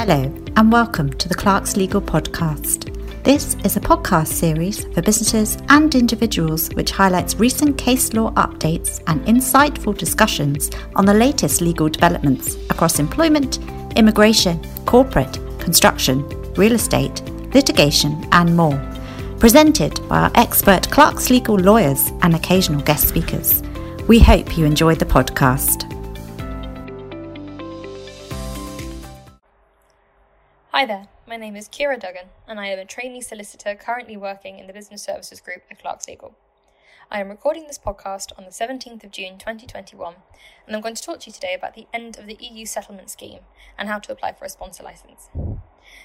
Hello, and welcome to the Clarkslegal Podcast. This is a podcast series for businesses and individuals which highlights recent case law updates and insightful discussions on the latest legal developments across employment, immigration, corporate, construction, real estate, litigation, and more. Presented by our expert Clarkslegal lawyers and occasional guest speakers. We hope you enjoyed the podcast. Hi there, my name is Kira Duggan, and I am a trainee solicitor currently working in the Business Services Group at Clarkslegal. I am recording this podcast on the 17th of June 2021, and I'm going to talk to you today about the end of the EU settlement scheme and how to apply for a sponsor license.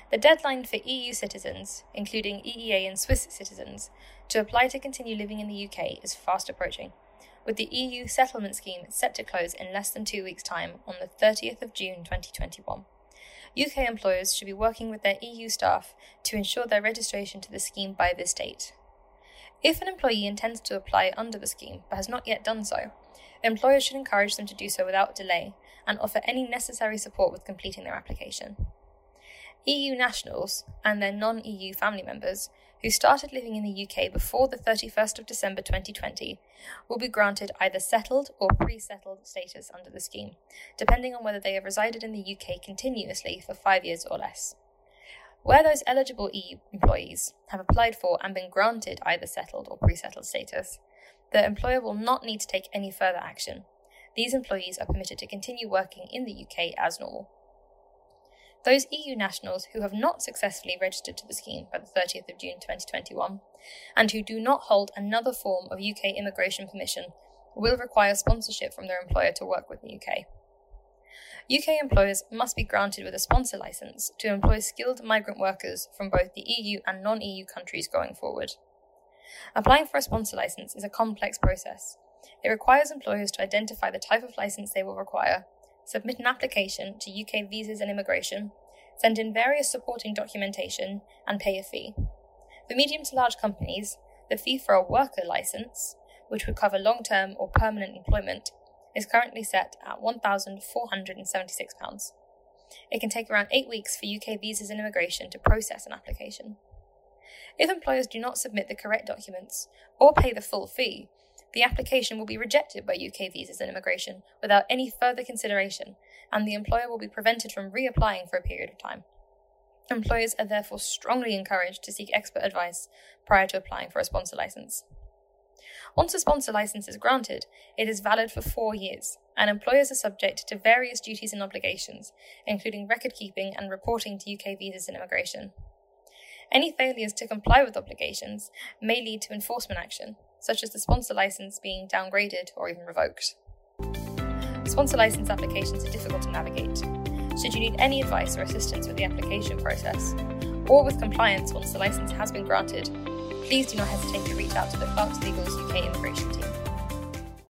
The deadline for EU citizens, including EEA and Swiss citizens, to apply to continue living in the UK is fast approaching, with the EU settlement scheme set to close in less than two weeks' time on the 30th of June 2021. UK employers should be working with their EU staff to ensure their registration to the scheme by this date. If an employee intends to apply under the scheme but has not yet done so, employers should encourage them to do so without delay and offer any necessary support with completing their application. EU nationals and their non EU family members who started living in the UK before the 31st of December 2020 will be granted either settled or pre settled status under the scheme, depending on whether they have resided in the UK continuously for five years or less. Where those eligible EU employees have applied for and been granted either settled or pre settled status, the employer will not need to take any further action. These employees are permitted to continue working in the UK as normal. Those EU nationals who have not successfully registered to the scheme by the 30th of June 2021 and who do not hold another form of UK immigration permission will require sponsorship from their employer to work with the UK. UK employers must be granted with a sponsor license to employ skilled migrant workers from both the EU and non EU countries going forward. Applying for a sponsor license is a complex process. It requires employers to identify the type of license they will require submit an application to UK Visas and Immigration, send in various supporting documentation, and pay a fee. For medium to large companies, the fee for a worker license, which would cover long term or permanent employment, is currently set at £1,476. It can take around eight weeks for UK Visas and Immigration to process an application. If employers do not submit the correct documents or pay the full fee, the application will be rejected by UK Visas and Immigration without any further consideration, and the employer will be prevented from reapplying for a period of time. Employers are therefore strongly encouraged to seek expert advice prior to applying for a sponsor license. Once a sponsor license is granted, it is valid for four years, and employers are subject to various duties and obligations, including record keeping and reporting to UK Visas and Immigration. Any failures to comply with obligations may lead to enforcement action, such as the sponsor license being downgraded or even revoked. Sponsor license applications are difficult to navigate. Should you need any advice or assistance with the application process, or with compliance once the license has been granted, please do not hesitate to reach out to the Clarkslegal's UK immigration team.